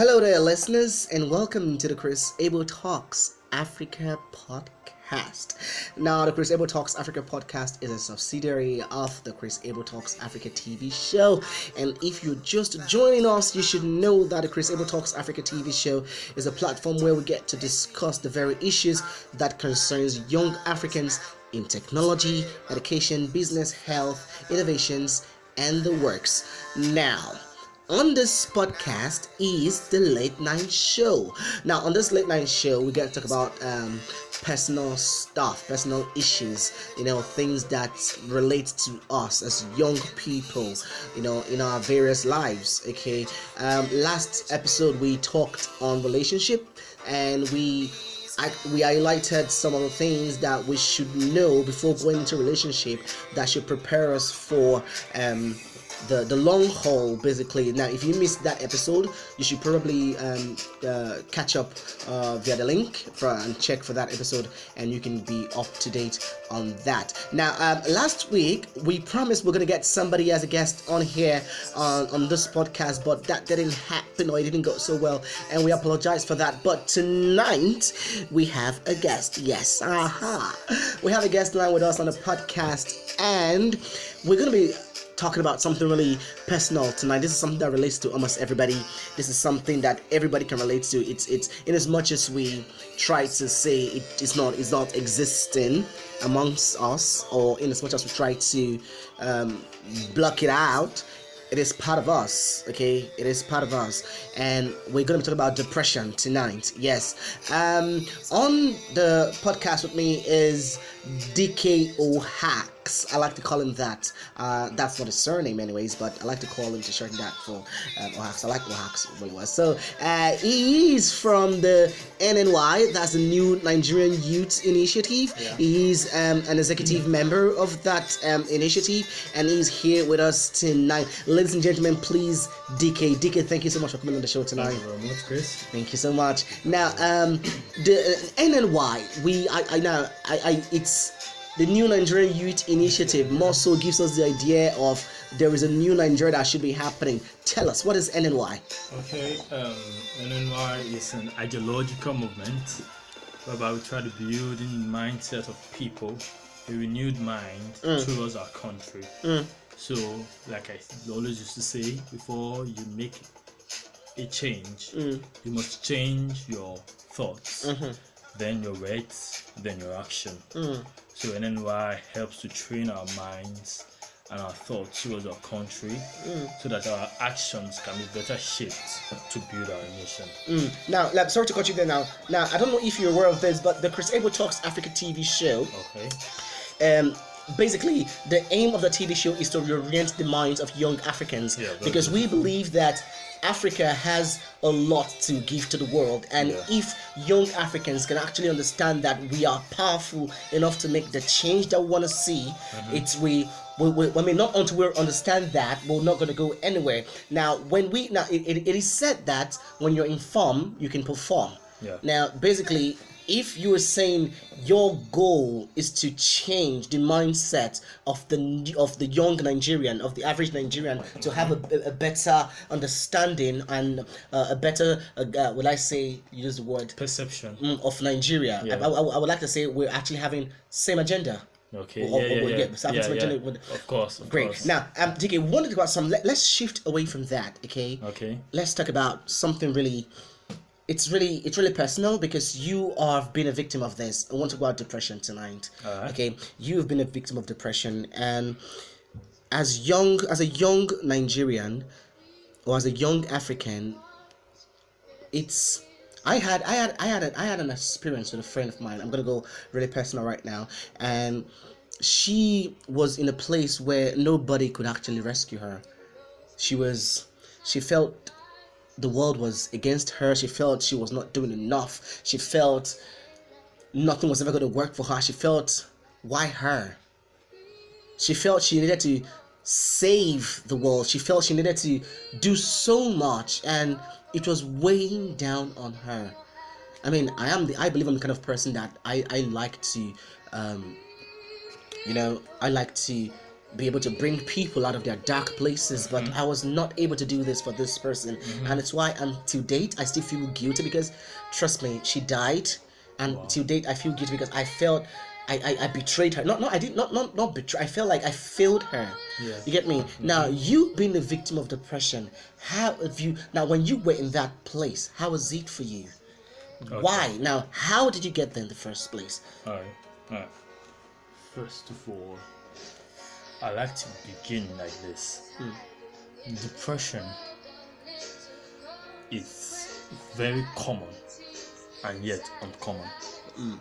Hello there, listeners, and welcome to the Chris Abel Talks Africa podcast. Now, the Chris Abel Talks Africa podcast is a subsidiary of the Chris Abel Talks Africa TV show. And if you're just joining us, you should know that the Chris Abel Talks Africa TV show is a platform where we get to discuss the very issues that concerns young Africans in technology, education, business, health, innovations, and the works. Now, on this podcast is the late night show. Now, on this late night show, we get to talk about um, personal stuff, personal issues, you know, things that relate to us as young people, you know, in our various lives. Okay, um, last episode we talked on relationship and we I, we highlighted some of the things that we should know before going into relationship that should prepare us for um, the the long haul basically. Now if you missed that episode you should probably um, uh, catch up uh, via the link for, and check for that episode and you can be up to date on that. Now um, last week we promised we're gonna get somebody as a guest on here on, on this podcast but that didn't happen or it didn't go so well and we apologize for that. But tonight we have a guest. Yes aha. We have a guest line with us on the podcast and we're gonna be talking about something really personal tonight. This is something that relates to almost everybody. This is something that everybody can relate to. It's it's in as much as we try to say it is not is not existing amongst us, or in as much as we try to um, block it out it is part of us okay it is part of us and we're going to be talking about depression tonight yes um on the podcast with me is dk o'hacks i like to call him that. Uh that's not his surname anyways but i like to call him to shorten that for um, o'hacks i like o'hacks really well so uh he is from the nny that's the new nigerian youth initiative. Yeah. he's um, an executive member of that um, initiative and he's here with us tonight. Ladies and gentlemen please dk dk thank you so much for coming on the show Thank tonight you very much, Chris. Thank you so much. Now, um, the uh, NNY, we, I, I know, I, I, it's the new Nigerian Youth Initiative. More so gives us the idea of there is a new Nigeria that should be happening. Tell us, what is NNY? Okay, um, NNY is an ideological movement whereby we try to build in the mindset of people a renewed mind mm. towards our country. Mm. So, like I always used to say, before you make a change, mm. you must change your thoughts, mm-hmm. Then your words, then your action. So, NNY helps to train our minds and our thoughts towards our country so that our actions can be better shaped to build our nation. Mm. Now, like, sorry to cut you there. Now, now I don't know if you're aware of this, but the Chris Abel Talks Africa TV show Okay. um, basically the aim of the TV show is to reorient the minds of young Africans Yeah, because we believe that Africa has a lot to give to the world and Yeah. if young Africans can actually understand that we are powerful enough to make the change that we want to see Mm-hmm. it's we we, we, I mean, not until we understand that, we're not going to go anywhere. Now, when we now, it, it, it is said that when you're informed, you can perform. Yeah. Now, basically, if you are saying your goal is to change the mindset of the of the young Nigerian, of the average Nigerian, to have a, a better understanding and uh, a better, uh, uh, will I say, use the word Perception. mm, of Nigeria. Yeah. I, I, I would like to say we're actually having same agenda. Okay. Or- yeah, or- yeah, or- yeah. yeah, so yeah, yeah. would- Of course. Of Great. course. Now, um, DK, we wanted to talk about some. Let, let's shift away from that. Okay. Okay. Let's talk about something really. It's really it's really personal because you have been a victim of this. I want to go about depression tonight. Okay. You've been a victim of depression, and as young as a young Nigerian, or as a young African, it's. I had I had I had a, I had an experience with a friend of mine. I'm gonna go really personal right now, and she was in a place where nobody could actually rescue her. She was she felt the world was against her. She felt she was not doing enough. She felt nothing was ever going to work for her. She felt why her? She felt she needed to save the world. She felt she needed to do so much and it was weighing down on her. I mean, I am the I believe I'm the kind of person that I I like to um you know, I like to be able to bring people out of their dark places, but mm-hmm. I was not able to do this for this person, mm-hmm. and it's why, and to date, I still feel guilty because, trust me, she died, and to date, I feel guilty because I felt. I, I, I betrayed her. Not, not I did not not not betray. I felt like I failed her. Yeah. You get me? Mm-hmm. Now you being the victim of depression, how have you now when you were in that place, how was it for you? Why? Now how did you get there in the first place? Alright, alright. First of all, I like to begin like this. Hmm. Depression is very common and yet uncommon. Hmm.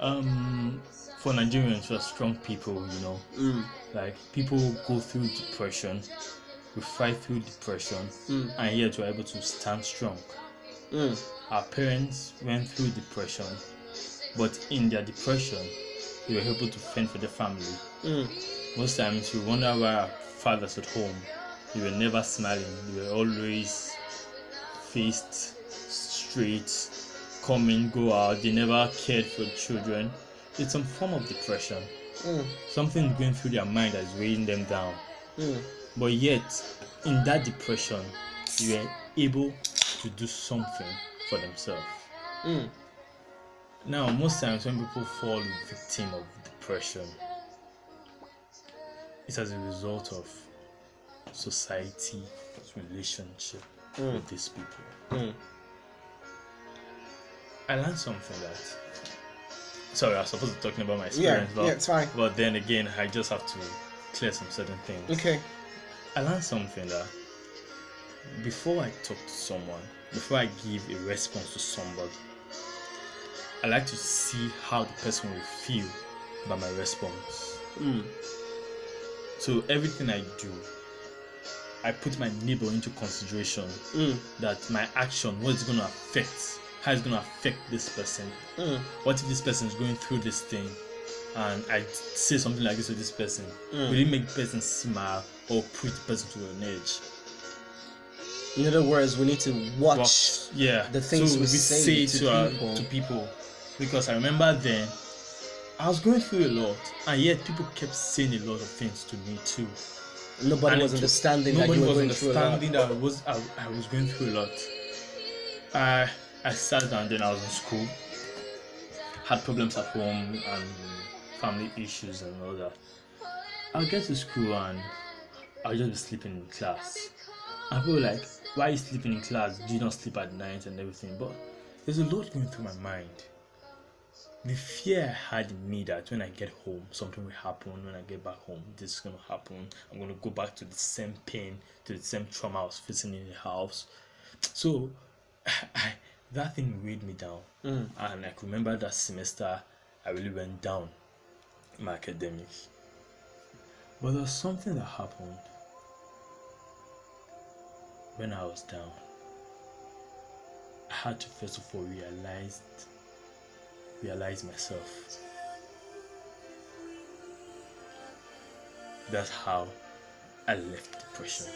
Um, for Nigerians, we're strong people, you know. Hmm. Like people go through depression, we fight through depression, and yet we're able to stand strong. Our parents went through depression, but in their depression, they were able to fend for the family. Mm. Most times, we wonder why our fathers at home, they were never smiling. They were always faced straight, come in, go out. They never cared for children. It's some form of depression. Mm. Something going through their mind that is weighing them down. Mm. But yet, in that depression, they were able to do something for themselves. Now, most times when people fall victim of depression, it's as a result of society relationship hmm. with these people. Hmm. I learned something that. Sorry, I was supposed to be talking about my experience, but, yeah, it's fine. but then again, I just have to clear some certain things. Okay. I learned something that before I talk to someone, before I give a response to somebody, I like to see how the person will feel by my response. Hmm. So everything I do, I put my neighbor into consideration hmm. that my action, what is going to affect, how it's going to affect this person. Hmm. What if this person is going through this thing and I say something like this to this person? Will it make the person smile or put the person to an edge? In other words, we need to watch. Watch. Yeah. the things so we say to our- people. to people. Because I remember then I was going through a lot and yet people kept saying a lot of things to me too. Nobody And was understanding that Nobody was going through a lot. understanding that I was I, I was going through a lot. I I sat down then I was in school, had problems at home and family issues and all that. I'll get to school and I'll just be sleeping in class. I were like, why are you sleeping in class? Do you not sleep at night and everything? But there's a lot going through my mind. The fear I had in me that when I get home, something will happen. When I get back home, this is going to happen. I'm going to go back to the same pain, to the same trauma I was facing in the house. So, I, that thing weighed me down. Mm. And I remember that semester, I really went down in my academics. But there was something that happened when I was down. I had to first of all realize realize myself. That's how I left depression.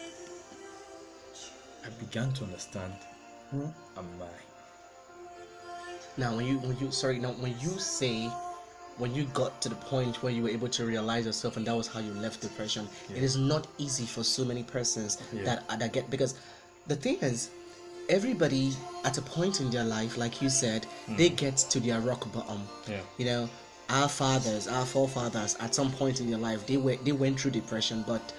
I began to understand who am I. Now, when you when you sorry, now when you say when you got to the point where you were able to realize yourself and that was how you left depression, it is not easy for so many persons Yeah. that that get because the thing is everybody at a point in their life, like you said, they hmm. get to their rock bottom. Yeah. You know, our fathers, our forefathers, at some point in their life, they were they went through depression, but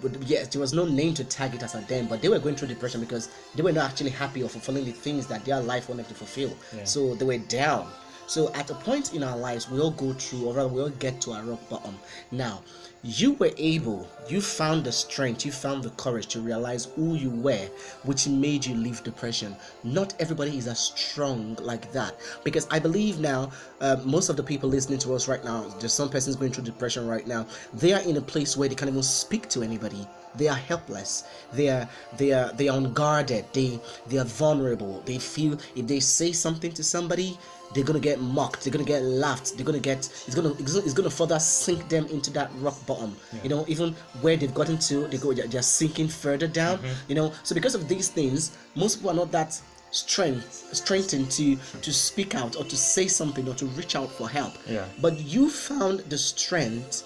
but yes, there was no name to tag it as a them, but they were going through depression because they were not actually happy or fulfilling the things that their life wanted to fulfill. Yeah. So they were down. So at a point in our lives, we all go through, or rather, we all get to our rock bottom. Now, you were able, you found the strength, you found the courage to realize who you were, which made you leave depression. Not everybody is as strong like that because I believe now, uh, most of the people listening to us right now, there's some persons going through depression right now. They are in a place where they can't even speak to anybody. They are helpless. They are they are they are unguarded. They they are vulnerable. They feel if they say something to somebody, they're gonna get mocked. They're gonna get laughed. They're gonna get it's gonna it's gonna, further sink them into that rock bottom. You know, even where they've gotten to, they go they're, they're sinking further down. Mm-hmm. You know, so because of these things, most people are not that strength strengthened to to speak out or to say something or to reach out for help. Yeah. But you found the strength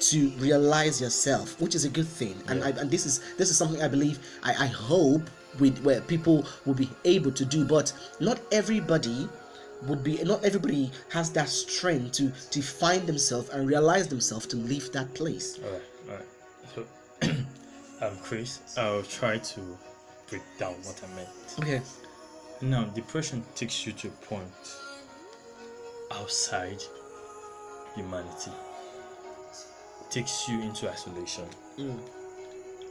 to realize yourself, which is a good thing. And I, and this is this is something I believe I, I hope with where people will be able to do. But not everybody would be not everybody has that strength to to find themselves and realize themselves to leave that place. All right, all right. So, um, Chris, I'll try to break down what I meant. Okay. Now, depression takes you to a point outside humanity. It takes you into isolation. Mm.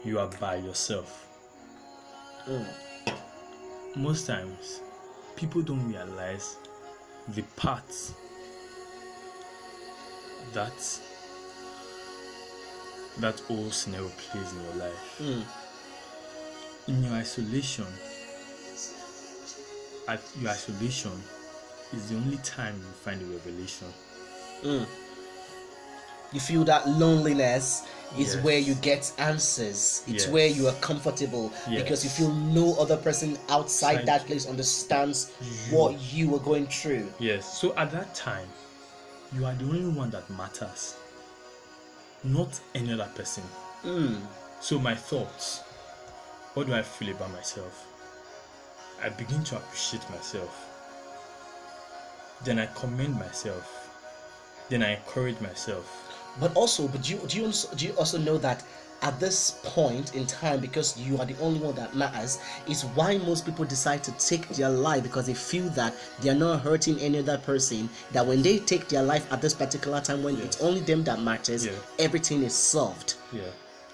You are by yourself. Mm. Most times, people don't realize the parts that that whole scenario plays in your life. Mm. In your isolation, at your isolation is the only time you find a revelation. Mm. You feel that loneliness is Yes. where you get answers. It's Yes. where you are comfortable because you feel no other person outside Outside that place understands you. what you are going through. Yes. So at that time, you are the only one that matters, not any other person. Mm. So my thoughts, what do I feel about myself? I begin to appreciate myself. Then I commend myself. Then I encourage myself. But also, but do you do you also, do you also know that at this point in time, because you are the only one that matters, is why most people decide to take their life because they feel that they are not hurting any other person. That when they take their life at this particular time, when it's only them that matters, Yeah. everything is solved. Yeah.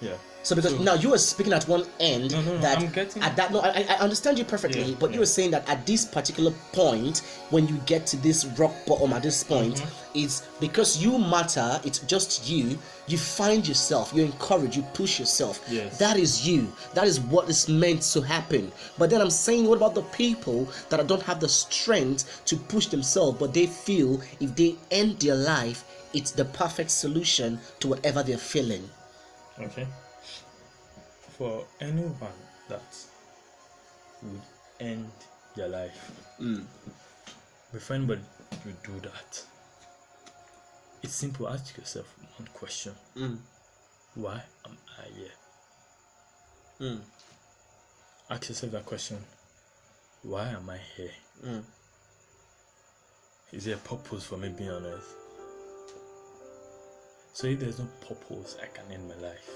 Yeah. So because So- now you were speaking at one end No, no, that getting- at that no I, I understand you perfectly, Yeah, but you were saying that at this particular point when you get to this rock bottom at this point, Mm-hmm. it's because you matter, it's just you, you find yourself, you encourage, you push yourself. Yes. That is you. That is what is meant to happen. But then I'm saying what about the people that don't have the strength to push themselves, but they feel if they end their life, it's the perfect solution to whatever they're feeling. Okay. For anyone that would end their life, if anybody would do that, it's simple. Ask yourself one question: Mm. Why am I here? Mm. Ask yourself that question: Why am I here? Mm. Is there a purpose for me being on earth? So if there's no purpose, I can end my life.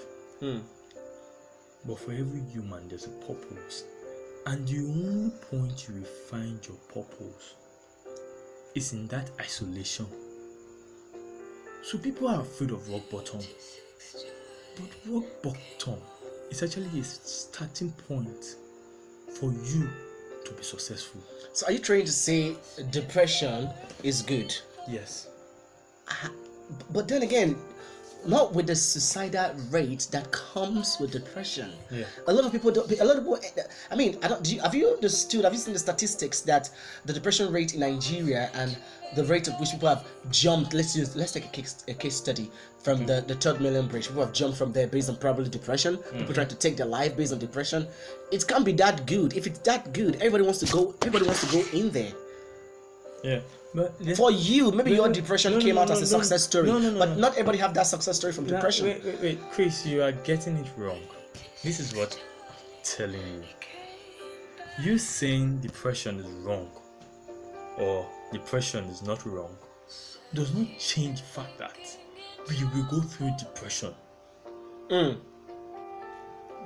But for every human, there's a purpose. And the only point you will find your purpose is in that isolation. So people are afraid of rock bottom. But rock bottom is actually a starting point for you to be successful. So are you trying to say depression is good? Yes. But then again, not with the suicidal rate that comes with depression. Yeah. A lot of people don't. A lot of people. I mean, I don't. Do you, have you understood? Have you seen the statistics that the depression rate in Nigeria and the rate at which people have jumped? Let's use. Let's take a case, a case study from the the Third Mainland Bridge. People have jumped from there based on probably depression. Mm-hmm. People trying to take their life based on depression. It can't be that good. If it's that good, everybody wants to go. Everybody wants to go in there. Yeah. But the- For you, maybe Wait, your wait, depression no, no, came no, out as a no, success story. no, no, no, but no. not everybody have that success story from Nah, depression. Wait, wait, wait, Chris, you are getting it wrong. This is what I'm telling you. You saying depression is wrong or depression is not wrong does not change the fact that we will go through depression. Mm.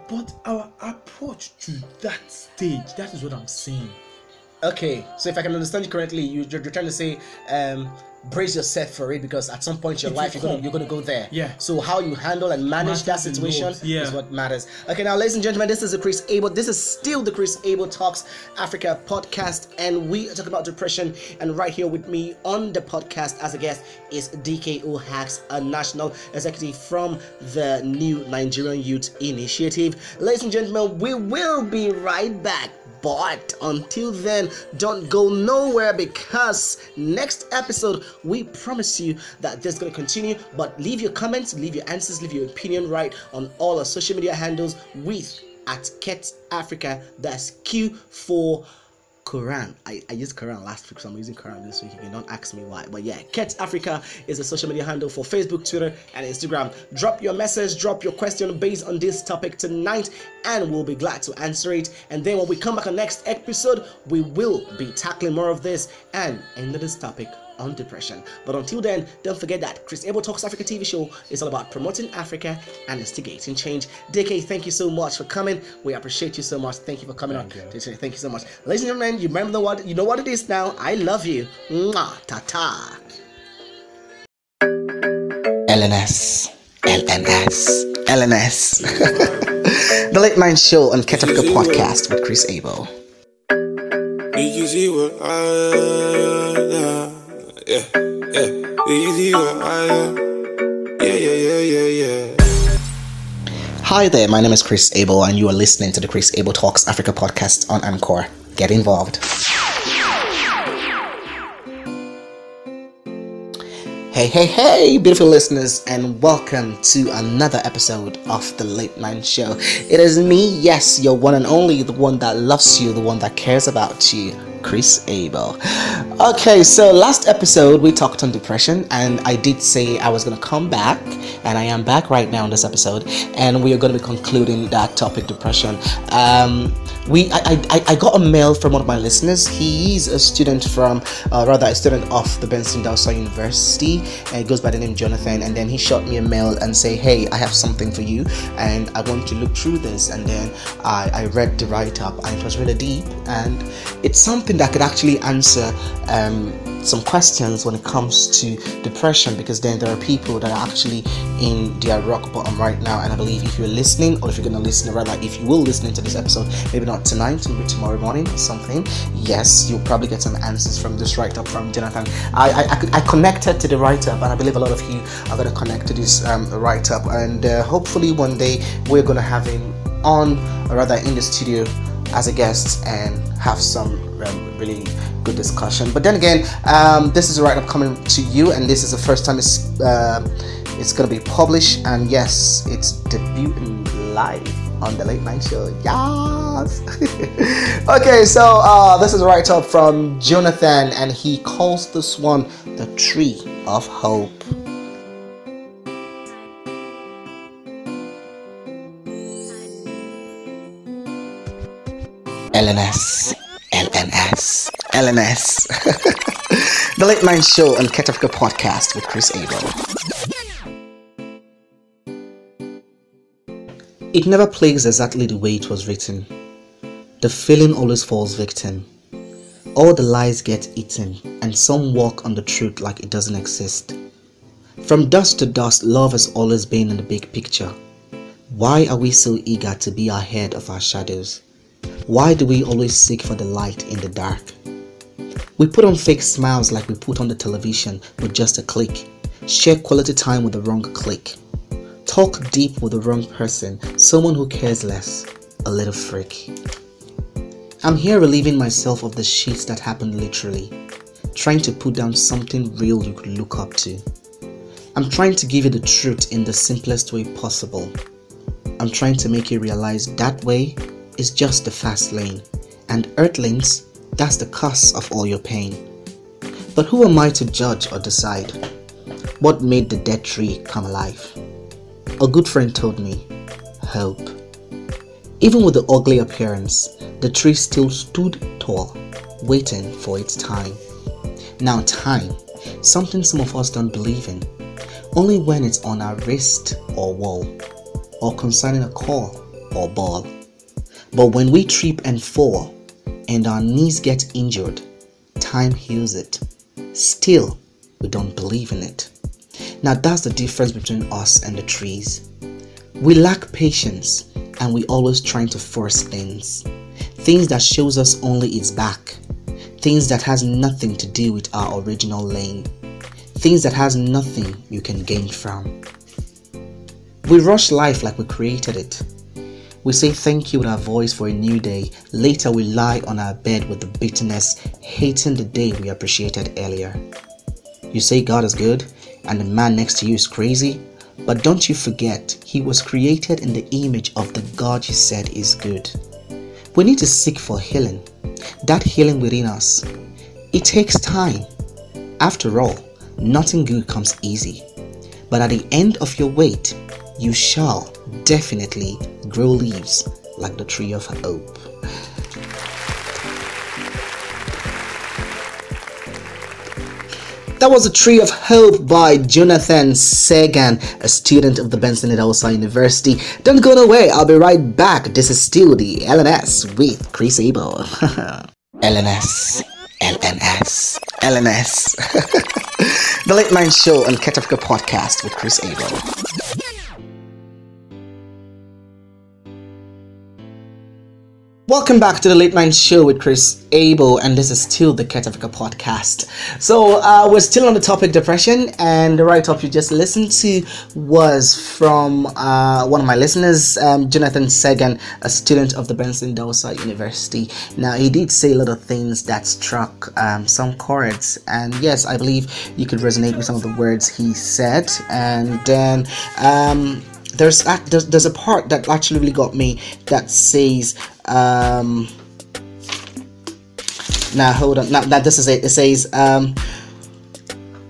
But our approach to that stage, that is what I'm saying. Okay, so if I can understand you correctly, you, you're trying to say, um, brace yourself for it because at some point in your It life you're gonna you're gonna go there. Yeah. So how you handle and manage that Matters situation yeah. is what matters. Okay, now ladies and gentlemen, this is the Chris Abel. This is still the Chris Abel Talks Africa podcast, and we are talking about depression. And right here with me on the podcast as a guest is DKO Hacks, a national executive from the New Nigerian Youth Initiative. Ladies and gentlemen, we will be right back. But until then, don't go nowhere because next episode we promise you that this is going to continue. But leave your comments, leave your answers, leave your opinion right on all our social media handles with at QET Africa. That's Q for Quran. I, I used Quran last week, so I'm using Quran this week. You can don't ask me why. But yeah, QET Africa is a social media handle for Facebook, Twitter, and Instagram. Drop your message, drop your question based on this topic tonight, and we'll be glad to answer it. And then when we come back on next episode, we will be tackling more of this and end this topic on depression. But until then, don't forget that Chris Abel Talks Africa TV show is all about promoting Africa and instigating change. DK, thank you so much for coming. We appreciate you so much. Thank you for coming Thank on. you. Thank you so much. Ladies and gentlemen, you remember what you know what it is now. I love you. Mwah, ta-ta. LNS. LNS. LNS. the late night show on QET Africa podcast with Chris Abel. Make you see what I Hi there, my name is Chris Abel, and you are listening to the Chris Abel Talks Africa podcast on Anchor. Get involved. Hey, hey, hey, beautiful listeners, and welcome to another episode of the Late Night Show. It is me, yes, your one and only, the one that loves you, the one that cares about you, Chris Abel. Okay, so last episode we talked on depression, and I did say I was going to come back, and I am back right now in this episode, and we are going to be concluding that topic, depression. Um, we, I, I, I got a mail from one of my listeners. He's a student from, uh, rather, a student of the Benson Idahosa University, and he goes by the name Jonathan. And then he shot me a mail and say, "Hey, I have something for you, and I want to look through this." And then I, I read the write up, and it was really deep, and it's something that could actually answer um, some questions when it comes to depression, because then there are people that are actually in their rock bottom right now, and I believe if you're listening, or if you're gonna listen, rather, if you will listen to this episode, maybe not tonight, maybe tomorrow morning or something. Yes, you'll probably get some answers from this write up from Jonathan. I I, I, connected to the write up, and I believe a lot of you are gonna connect to this um, write up, and uh, hopefully one day we're gonna have him on, or rather in the studio as a guest and have some um, really good discussion. But then again, um, this is a write up coming to you, and this is the first time it's uh, it's gonna be published, and yes, it's debuting live on the late night show. Yes. okay, so uh, this is a write up from Jonathan, and he calls this one the Tree of Hope. LNS, LNS, LNS. the late night show on QET podcast with Chris Abel. It never plays exactly the way it was written. The feeling always falls victim. All the lies get eaten, and some walk on the truth like it doesn't exist. From dust to dust, love has always been in the big picture. Why are we so eager to be ahead of our shadows? Why do we always seek for the light in the dark? We put on fake smiles like we put on the television with just a click. Share quality time with the wrong click. Talk deep with the wrong person, someone who cares less, a little freak. I'm here relieving myself of the shit that happened literally, trying to put down something real you could look up to. I'm trying to give you the truth in the simplest way possible. I'm trying to make you realize that way is just the fast lane, and earthlings, that's the cause of all your pain. But who am I to judge or decide? What made the dead tree come alive? A good friend told me, hope. Even with the ugly appearance, the tree still stood tall, waiting for its time. Now, time, something some of us don't believe in, only when it's on our wrist or wall, or concerning a call or ball. But when we trip and fall and our knees get injured, time heals it. Still, we don't believe in it. Now that's the difference between us and the trees. We lack patience and we always trying to force things. Things that shows us only its back. Things that has nothing to do with our original lane. Things that has nothing you can gain from. We rush life like we created it. We say thank you with our voice for a new day. Later, we lie on our bed with the bitterness, hating the day we appreciated earlier. You say God is good and the man next to you is crazy, but don't you forget, he was created in the image of the God you said is good. We need to seek for healing. that healing within us. It takes time. After all, nothing good comes easy. But at the end of your wait, you shall definitely grow leaves like the tree of hope. That was a Tree of Hope by Jonathan Sagan, a student of the Benson Idahosa University. Don't go away, I'll be right back. This is still the LNS with Chris Abel. LNS, LNS, LNS. the Late Night Show on QET Africa Podcast with Chris Abel. Welcome back to the Late Night Show with Chris Abel, and this is still the QET podcast. So, uh, we're still on the topic depression, and the write up you just listened to was from uh, one of my listeners, um, Jonathan Segan, a student of the Benson Idahosa University. Now, he did say a lot of things that struck um, some chords, and yes, I believe you could resonate with some of the words he said, and then. Um, there's, there's there's a part that actually really got me that says um now hold on now, now this is it. It says um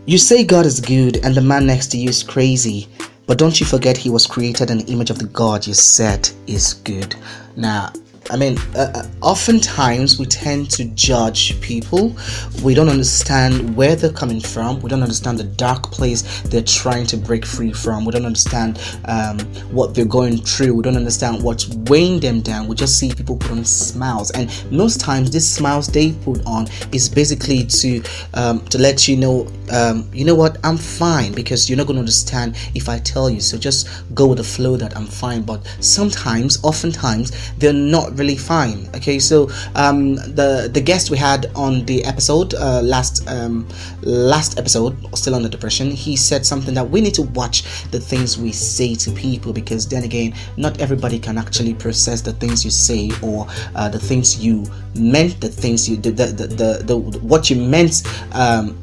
you say god is good and the man next to you is crazy but don't you forget he was created in the image of the god you said is good. Now I mean, uh, uh, oftentimes we tend to judge people. We don't understand where they're coming from. We don't understand the dark place they're trying to break free from. We don't understand um, what they're going through. We don't understand what's weighing them down. We just see people put on smiles, and most times these smiles they put on is basically to um, to let you know, um, you know what, I'm fine because you're not going to understand if I tell you. So just go with the flow that I'm fine. But sometimes, oftentimes, they're not really fine. Okay, so um, the the guest we had on the episode uh, last um, last episode, still on the depression, he said something that we need to watch the things we say to people because then again, not everybody can actually process the things you say or uh, the things you meant, the things you the the the, the, the what you meant. Um,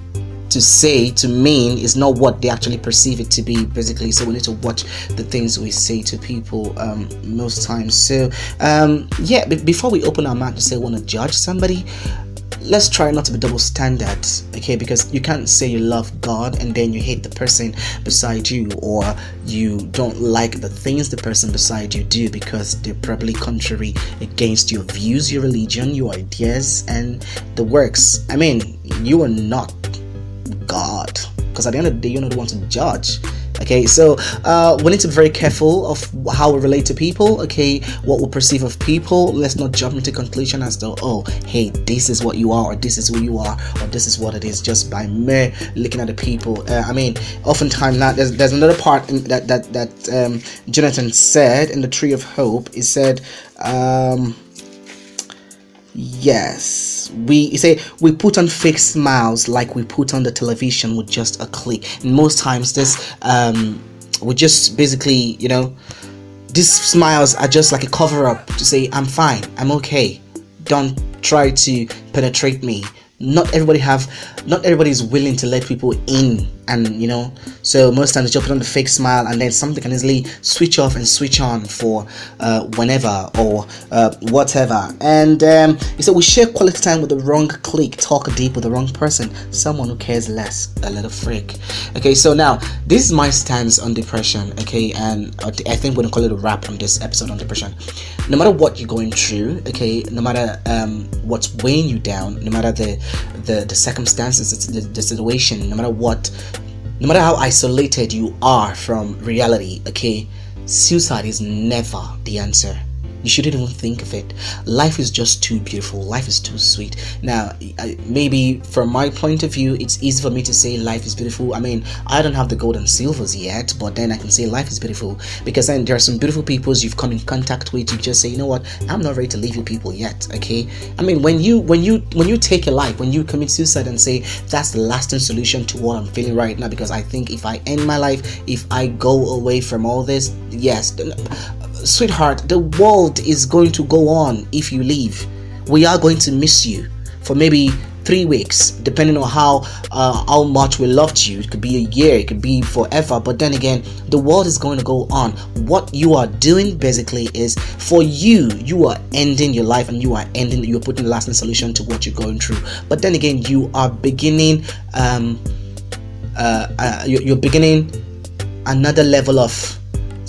to say to mean is not what they actually perceive it to be basically. So we need to watch the things we say to people um, most times. So um, yeah b- before we open our mouth to say we want to judge somebody let's try not to be double standard okay? Because you can't say you love god and then you hate the person beside you or you don't like the things the person beside you do because they're probably contrary against your views your religion your ideas and the works. I mean you are not God. Because at the end of the day, you're not the one to judge. Okay, so uh, we need to be very careful of how we relate to people. Okay, what we perceive of people. Let's not jump into conclusion as though, oh, hey, this is what you are, or this is who you are, or this is what it is, just by mere looking at the people. Uh, I mean, oftentimes there's, there's another part that that that um, Jonathan said in the Tree of Hope. He said. Um, Yes, we say we put on fake smiles like we put on the television with just a click. And most times, this um, we just basically, you know, these smiles are just like a cover up to say I'm fine, I'm okay. Don't try to penetrate me. Not everybody have, not everybody is willing to let people in and you know so most times you put on the fake smile and then something can easily switch off and switch on for uh, whenever or uh, whatever. And um, he said we share quality time with the wrong clique. Talk deep with the wrong person. Someone who cares less. A little freak. Okay so now this is my stance on depression okay? And i think we're gonna call it a wrap on this episode on depression. No matter what you're going through okay? No matter um, what's weighing you down no matter the the, the circumstances the, the situation no matter what no matter how isolated you are from reality, okay, suicide is never the answer. You shouldn't even think of it. Life is just too beautiful. Life is too sweet. Now, maybe from my point of view, it's easy for me to say life is beautiful. I mean, I don't have the gold and silvers yet, but then I can say life is beautiful because then there are some beautiful people you've come in contact with. You just say, you know what, I'm not ready to leave you people yet. Okay. I mean, when you when you when you take a life, when you commit suicide and say that's the lasting solution to what I'm feeling right now, because I think if I end my life, if I go away from all this, yes, sweetheart, the world is going to go on if you leave. We are going to miss you for maybe three weeks, depending on how uh, how much we loved you. It could be a year, it could be forever. But then again, the world is going to go on. What you are doing basically is for you, you are ending your life and you are ending, you're putting the lasting solution to what you're going through. But then again, you are beginning, um, uh, uh, you're, you're beginning another level of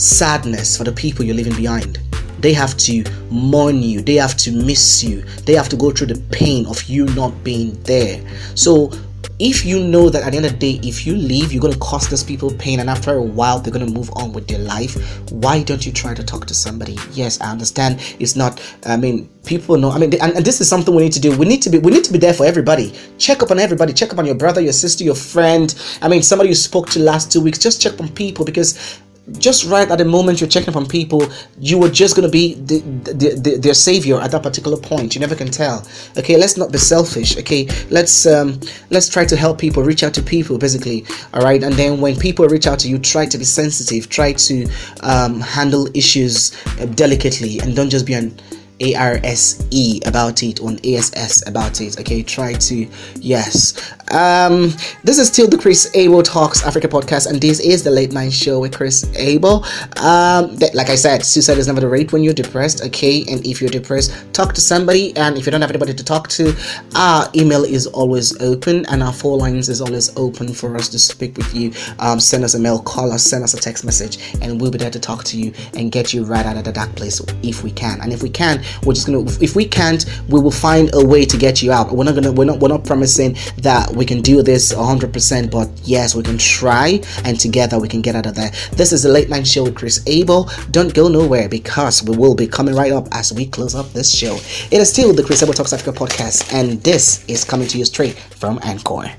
sadness for the people you're leaving behind. They have to mourn you, they have to miss you, they have to go through the pain of you not being there. So, if you know that at the end of the day, if you leave, you're going to cause those people pain, and after a while, they're going to move on with their life, why don't you try to talk to somebody? Yes, I understand it's not, I mean, people know, I mean, and, and this is something we need to do. We need to be, we need to be there for everybody. Check up on everybody, check up on your brother, your sister, your friend. I mean, somebody you spoke to last two weeks, just check on people because just right at the moment you're checking from people, you were just going to be the, the, the, their savior at that particular point. You never can tell. Okay, let's not be selfish. Okay, let's um, let's try to help people, reach out to people, basically. All right, and then when people reach out to you, try to be sensitive, try to um, handle issues uh, delicately, and don't just be an ARSE about it on ASS about it. Okay, try to yes. Um, this is still the Chris Abel Talks Africa podcast, and this is the late night show with Chris Abel. Um, like I said, suicide is never the rate when you're depressed. Okay, and if you're depressed, talk to somebody, and if you don't have anybody to talk to, our email is always open, and our phone lines is always open for us to speak with you. Um, send us a mail, call us, send us a text message, and we'll be there to talk to you and get you right out of the dark place if we can. And if we can, we're just gonna if we can't we will find a way to get you out. We're not gonna we're not we're not promising that we can do this 100% but yes we can try and together we can get out of there. This is the late night show with chris abel. Don't go nowhere because we will be coming right up as we close up this show. It is still the chris abel talks africa podcast and this is coming to you straight from anchor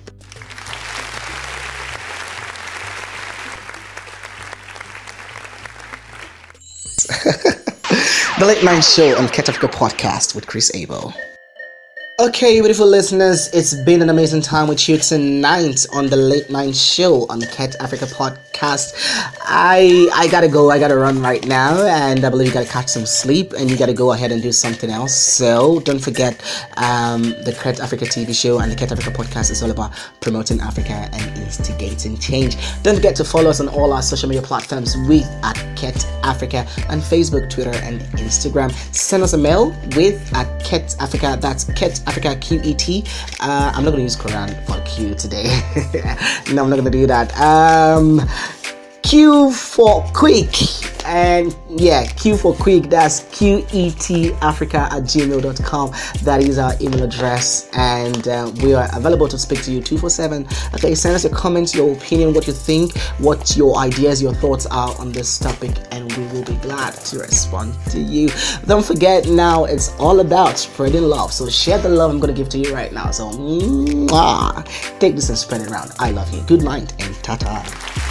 The Late Night Show on Africa Podcast with Chris Abel. Okay, beautiful listeners, it's been an amazing time with you tonight on the Late Night Show on the QET Africa Podcast. I I gotta go, I gotta run right now, and I believe you gotta catch some sleep, and you gotta go ahead and do something else. So don't forget, um, the QET Africa TV show and the QET Africa Podcast is all about promoting Africa and instigating change. Don't forget to follow us on all our social media platforms with at QET Africa on Facebook, Twitter, and Instagram. Send us a mail with at QET Africa. That's QET Africa QET. Uh, I'm not gonna use Quran for Q today. no, I'm not gonna do that. Um, Q for quick and yeah q for quick that's qet africa at gmail.com that is our email address. And uh, we are available to speak to you 247 okay send us your comments your opinion what you think what your ideas your thoughts are on this topic and we will be glad to respond to you. Don't forget now it's all about spreading love. So share the love i'm to give to you right now. So mwah, take this and spread it around. I love you. Good night and ta-ta